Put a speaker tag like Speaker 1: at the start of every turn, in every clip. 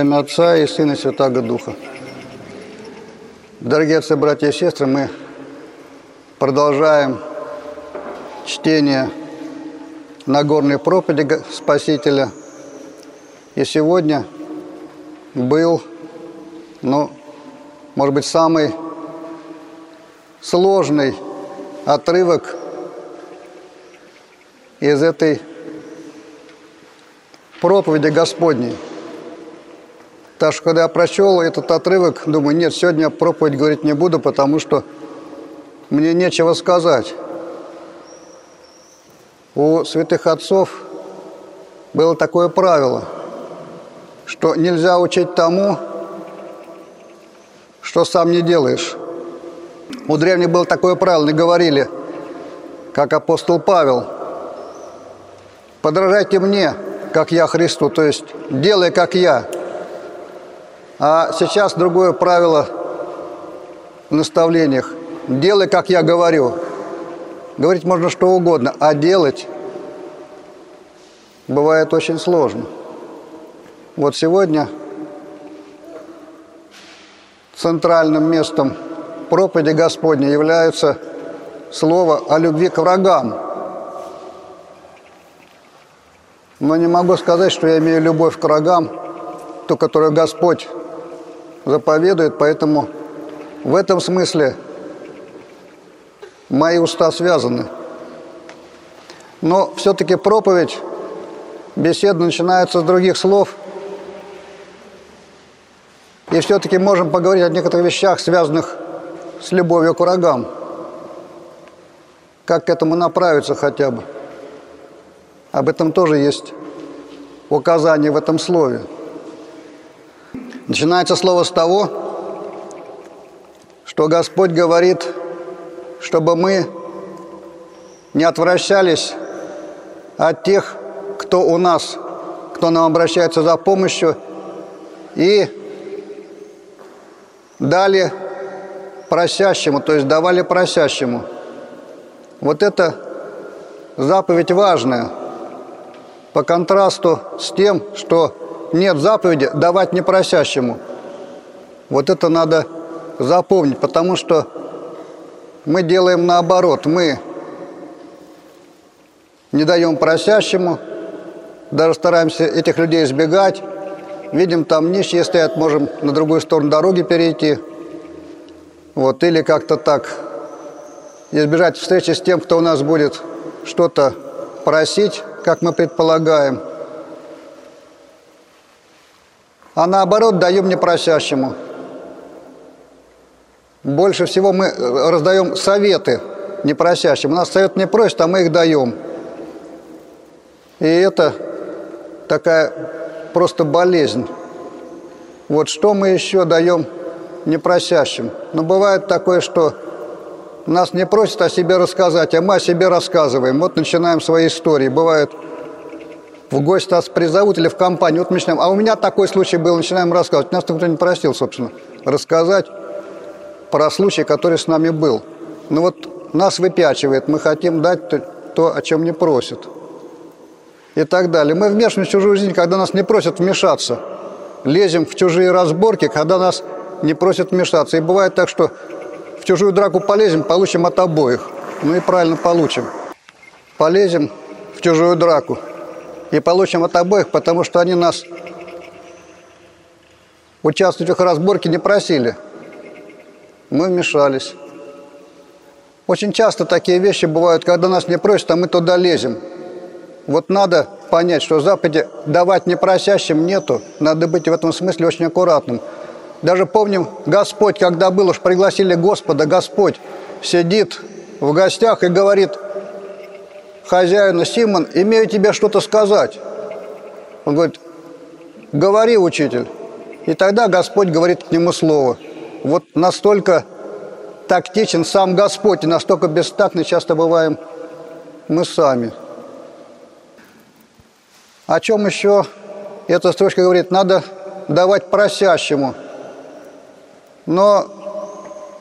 Speaker 1: Имя Отца и Сына и Святаго Духа. Дорогие отцы, братья и сестры, мы продолжаем чтение Нагорной проповеди Спасителя. И сегодня был, ну, может быть, самый сложный отрывок из этой проповеди Господней – так что, когда я прочел этот отрывок, думаю, нет, сегодня я проповедь говорить не буду, потому что мне нечего сказать. У святых отцов было такое правило, что нельзя учить тому, что сам не делаешь. У древних было такое правило, не говорили, как апостол Павел, подражайте мне, как я Христу, то есть делай, как я – а сейчас другое правило в наставлениях. Делай, как я говорю. Говорить можно что угодно, а делать бывает очень сложно. Вот сегодня центральным местом проповеди Господней является слово о любви к врагам. Но не могу сказать, что я имею любовь к врагам, ту, которую Господь заповедует, поэтому в этом смысле мои уста связаны. Но все-таки проповедь, беседа начинается с других слов. И все-таки можем поговорить о некоторых вещах, связанных с любовью к врагам. Как к этому направиться хотя бы. Об этом тоже есть указание в этом слове. Начинается слово с того, что Господь говорит, чтобы мы не отвращались от тех, кто у нас, кто нам обращается за помощью, и дали просящему, то есть давали просящему. Вот это заповедь важная, по контрасту с тем, что нет заповеди давать непросящему. Вот это надо запомнить, потому что мы делаем наоборот. Мы не даем просящему, даже стараемся этих людей избегать. Видим, там нищие стоят, можем на другую сторону дороги перейти. Вот, или как-то так избежать встречи с тем, кто у нас будет что-то просить, как мы предполагаем – а наоборот даем непросящему. Больше всего мы э, раздаем советы непросящим. У нас совет не просит, а мы их даем. И это такая просто болезнь. Вот что мы еще даем непросящим? Но бывает такое, что нас не просят о себе рассказать, а мы о себе рассказываем. Вот начинаем свои истории. Бывает в гости нас призовут или в компанию, вот начинаем, а у меня такой случай был, начинаем рассказывать. Нас никто не просил, собственно, рассказать про случай, который с нами был. Ну вот нас выпячивает, мы хотим дать то, то о чем не просят. И так далее. Мы вмешиваемся в чужую жизнь, когда нас не просят вмешаться. Лезем в чужие разборки, когда нас не просят вмешаться. И бывает так, что в чужую драку полезем, получим от обоих. Ну и правильно получим. Полезем в чужую драку и получим от обоих, потому что они нас участвовать в их разборке не просили. Мы вмешались. Очень часто такие вещи бывают, когда нас не просят, а мы туда лезем. Вот надо понять, что в Западе давать непросящим нету. Надо быть в этом смысле очень аккуратным. Даже помним, Господь, когда был, уж пригласили Господа, Господь сидит в гостях и говорит – хозяину Симон, имею тебе что-то сказать. Он говорит, говори, учитель. И тогда Господь говорит к нему слово. Вот настолько тактичен сам Господь, и настолько бестактны часто бываем мы сами. О чем еще эта строчка говорит? Надо давать просящему. Но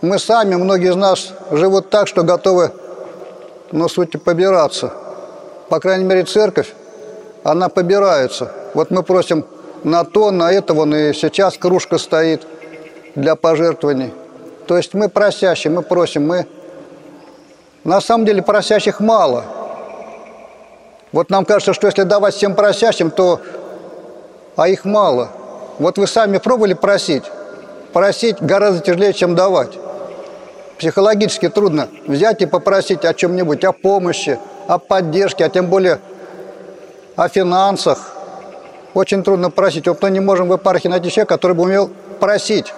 Speaker 1: мы сами, многие из нас живут так, что готовы но суть побираться. По крайней мере, церковь, она побирается. Вот мы просим на то, на это, вон и сейчас кружка стоит для пожертвований. То есть мы просящие, мы просим, мы... На самом деле просящих мало. Вот нам кажется, что если давать всем просящим, то... А их мало. Вот вы сами пробовали просить? Просить гораздо тяжелее, чем давать. Психологически трудно взять и попросить о чем-нибудь, о помощи, о поддержке, а тем более о финансах. Очень трудно просить. Вот мы не можем в епархии найти человека, который бы умел просить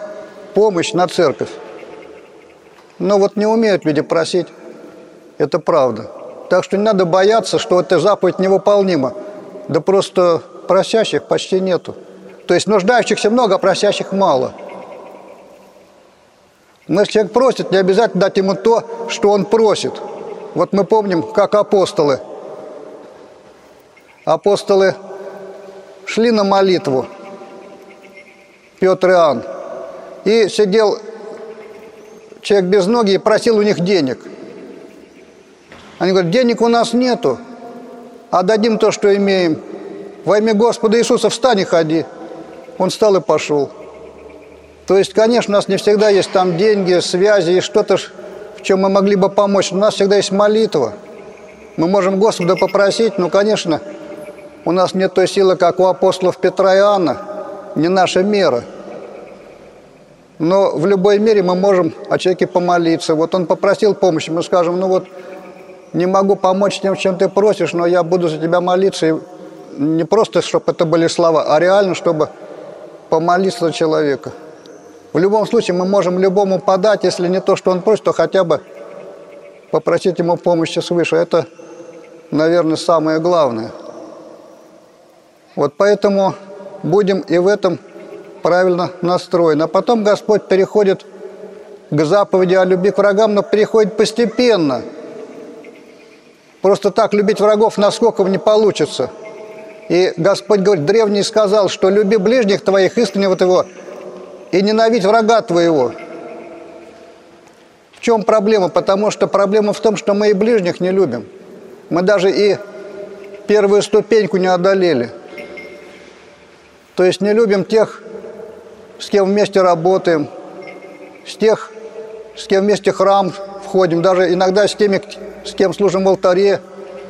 Speaker 1: помощь на церковь. Но вот не умеют люди просить. Это правда. Так что не надо бояться, что эта заповедь невыполнима. Да просто просящих почти нету. То есть нуждающихся много, а просящих мало. Если человек просит, не обязательно дать ему то, что он просит. Вот мы помним, как апостолы. Апостолы шли на молитву, Петр и Иоанн, и сидел человек без ноги и просил у них денег. Они говорят, денег у нас нету, а дадим то, что имеем. Во имя Господа Иисуса встань и ходи. Он встал и пошел. То есть, конечно, у нас не всегда есть там деньги, связи и что-то, в чем мы могли бы помочь. У нас всегда есть молитва. Мы можем Господа попросить, но, конечно, у нас нет той силы, как у апостолов Петра и Иоанна, не наша мера. Но в любой мере мы можем о человеке помолиться. Вот он попросил помощи, мы скажем, ну вот не могу помочь тем, чем ты просишь, но я буду за тебя молиться. И не просто, чтобы это были слова, а реально, чтобы помолиться за человека. В любом случае мы можем любому подать, если не то, что он просит, то хотя бы попросить ему помощи свыше. Это, наверное, самое главное. Вот поэтому будем и в этом правильно настроены. А потом Господь переходит к заповеди о любви к врагам, но переходит постепенно. Просто так любить врагов насколько не получится. И Господь говорит, древний сказал, что люби ближних твоих, искреннего твоего, и ненавидь врага твоего. В чем проблема? Потому что проблема в том, что мы и ближних не любим. Мы даже и первую ступеньку не одолели. То есть не любим тех, с кем вместе работаем, с тех, с кем вместе храм входим, даже иногда с теми, с кем служим в алтаре,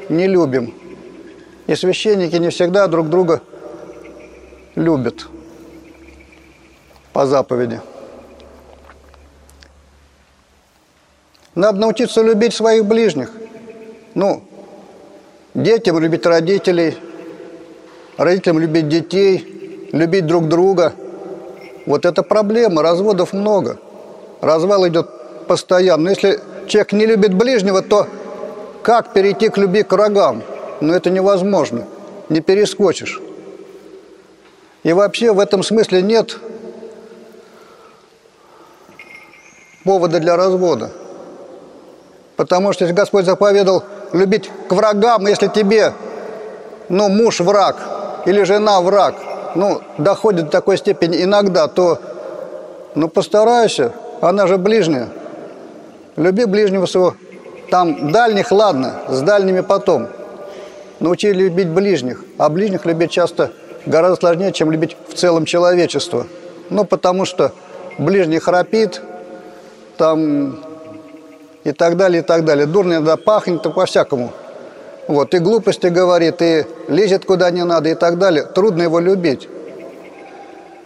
Speaker 1: не любим. И священники не всегда друг друга любят по заповеди. Надо научиться любить своих ближних. Ну, детям любить родителей, родителям любить детей, любить друг друга. Вот это проблема, разводов много. Развал идет постоянно. Но если человек не любит ближнего, то как перейти к любви к врагам? Ну, это невозможно. Не перескочишь. И вообще в этом смысле нет повода для развода. Потому что если Господь заповедал любить к врагам, если тебе, ну, муж враг или жена враг, ну, доходит до такой степени иногда, то, ну, постарайся, она же ближняя. Люби ближнего своего. Там дальних, ладно, с дальними потом. Научи любить ближних. А ближних любить часто гораздо сложнее, чем любить в целом человечество. Ну, потому что ближний храпит, там и так далее, и так далее. Дурно иногда пахнет, по-всякому. Вот, и глупости говорит, и лезет куда не надо, и так далее. Трудно его любить.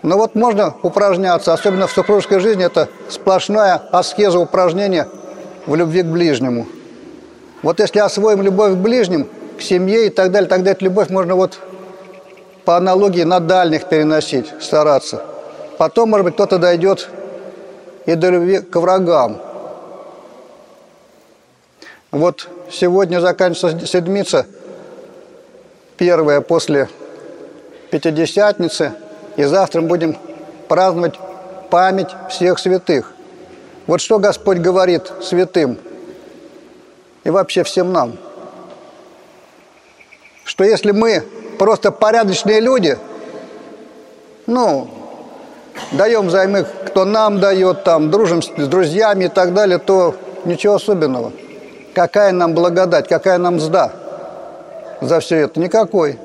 Speaker 1: Но вот можно упражняться, особенно в супружеской жизни, это сплошная аскеза упражнения в любви к ближнему. Вот если освоим любовь к ближним, к семье и так далее, тогда эту любовь можно вот по аналогии на дальних переносить, стараться. Потом, может быть, кто-то дойдет и до любви к врагам. Вот сегодня заканчивается седмица, первая после Пятидесятницы, и завтра мы будем праздновать память всех святых. Вот что Господь говорит святым и вообще всем нам. Что если мы просто порядочные люди, ну, даем займы, кто нам дает, там, дружим с, с друзьями и так далее, то ничего особенного. Какая нам благодать, какая нам сда за все это? Никакой.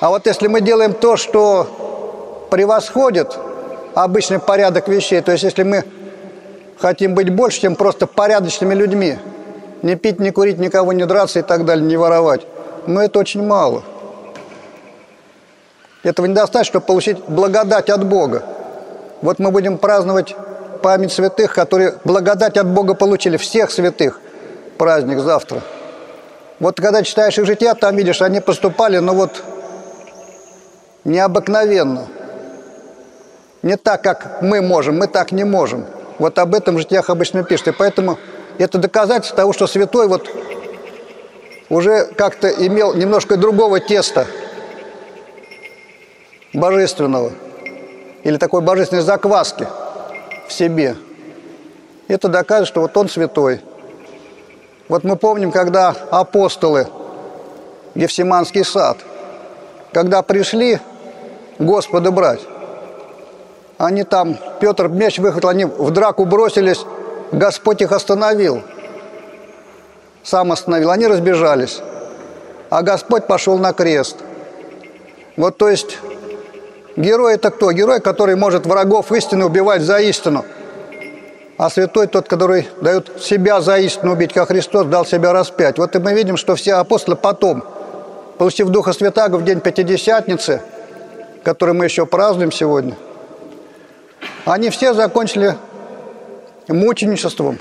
Speaker 1: А вот если мы делаем то, что превосходит обычный порядок вещей, то есть если мы хотим быть больше, чем просто порядочными людьми, не пить, не курить, никого не драться и так далее, не воровать, но это очень мало. Этого недостаточно, чтобы получить благодать от Бога. Вот мы будем праздновать память святых, которые благодать от Бога получили, всех святых, праздник завтра. Вот когда читаешь их жития, там видишь, они поступали, ну вот необыкновенно. Не так, как мы можем, мы так не можем. Вот об этом в житиях обычно пишут. И поэтому это доказательство того, что святой вот уже как-то имел немножко другого теста божественного или такой божественной закваски в себе. Это доказывает, что вот он святой. Вот мы помним, когда апостолы, Гефсиманский сад, когда пришли Господа брать, они там, Петр меч выхватил, они в драку бросились, Господь их остановил. Сам остановил, они разбежались. А Господь пошел на крест. Вот то есть герой это кто? Герой, который может врагов истины убивать за истину. А святой тот, который дает себя за истину убить, как Христос дал себя распять. Вот и мы видим, что все апостолы потом, получив Духа Святаго в день Пятидесятницы, который мы еще празднуем сегодня – они все закончили мученичеством.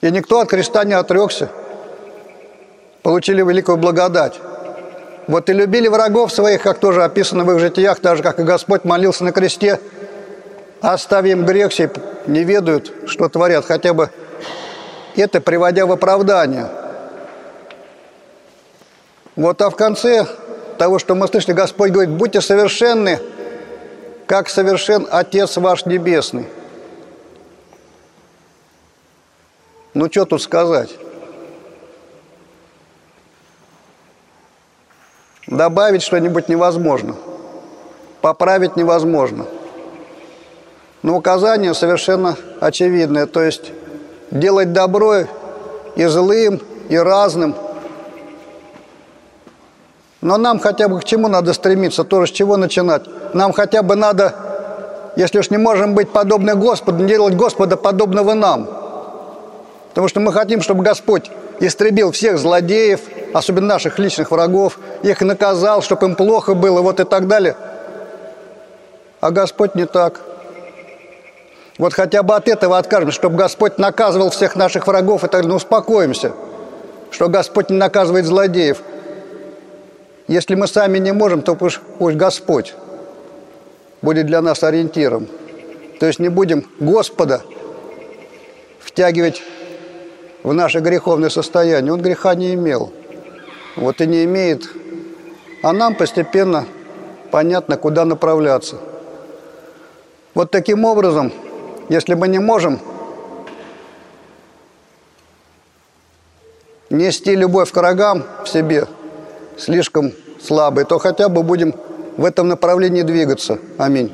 Speaker 1: И никто от креста не отрекся. Получили великую благодать. Вот и любили врагов своих, как тоже описано в их житиях, так же, как и Господь молился на кресте, оставим грех сей, не ведают, что творят, хотя бы это приводя в оправдание. Вот а в конце того, что мы слышали, Господь говорит, будьте совершенны, как совершен Отец ваш Небесный. Ну, что тут сказать? Добавить что-нибудь невозможно. Поправить невозможно. Но указание совершенно очевидное. То есть делать добро и злым, и разным – но нам хотя бы к чему надо стремиться, тоже с чего начинать? Нам хотя бы надо, если уж не можем быть подобны Господу, делать Господа подобного нам. Потому что мы хотим, чтобы Господь истребил всех злодеев, особенно наших личных врагов, их наказал, чтобы им плохо было, вот и так далее. А Господь не так. Вот хотя бы от этого откажемся, чтобы Господь наказывал всех наших врагов и так далее. Ну, успокоимся, что Господь не наказывает злодеев. Если мы сами не можем, то пусть, пусть Господь будет для нас ориентиром. То есть не будем Господа втягивать в наше греховное состояние. Он греха не имел. Вот и не имеет. А нам постепенно понятно, куда направляться. Вот таким образом, если мы не можем нести любовь к врагам в себе – слишком слабые, то хотя бы будем в этом направлении двигаться. Аминь.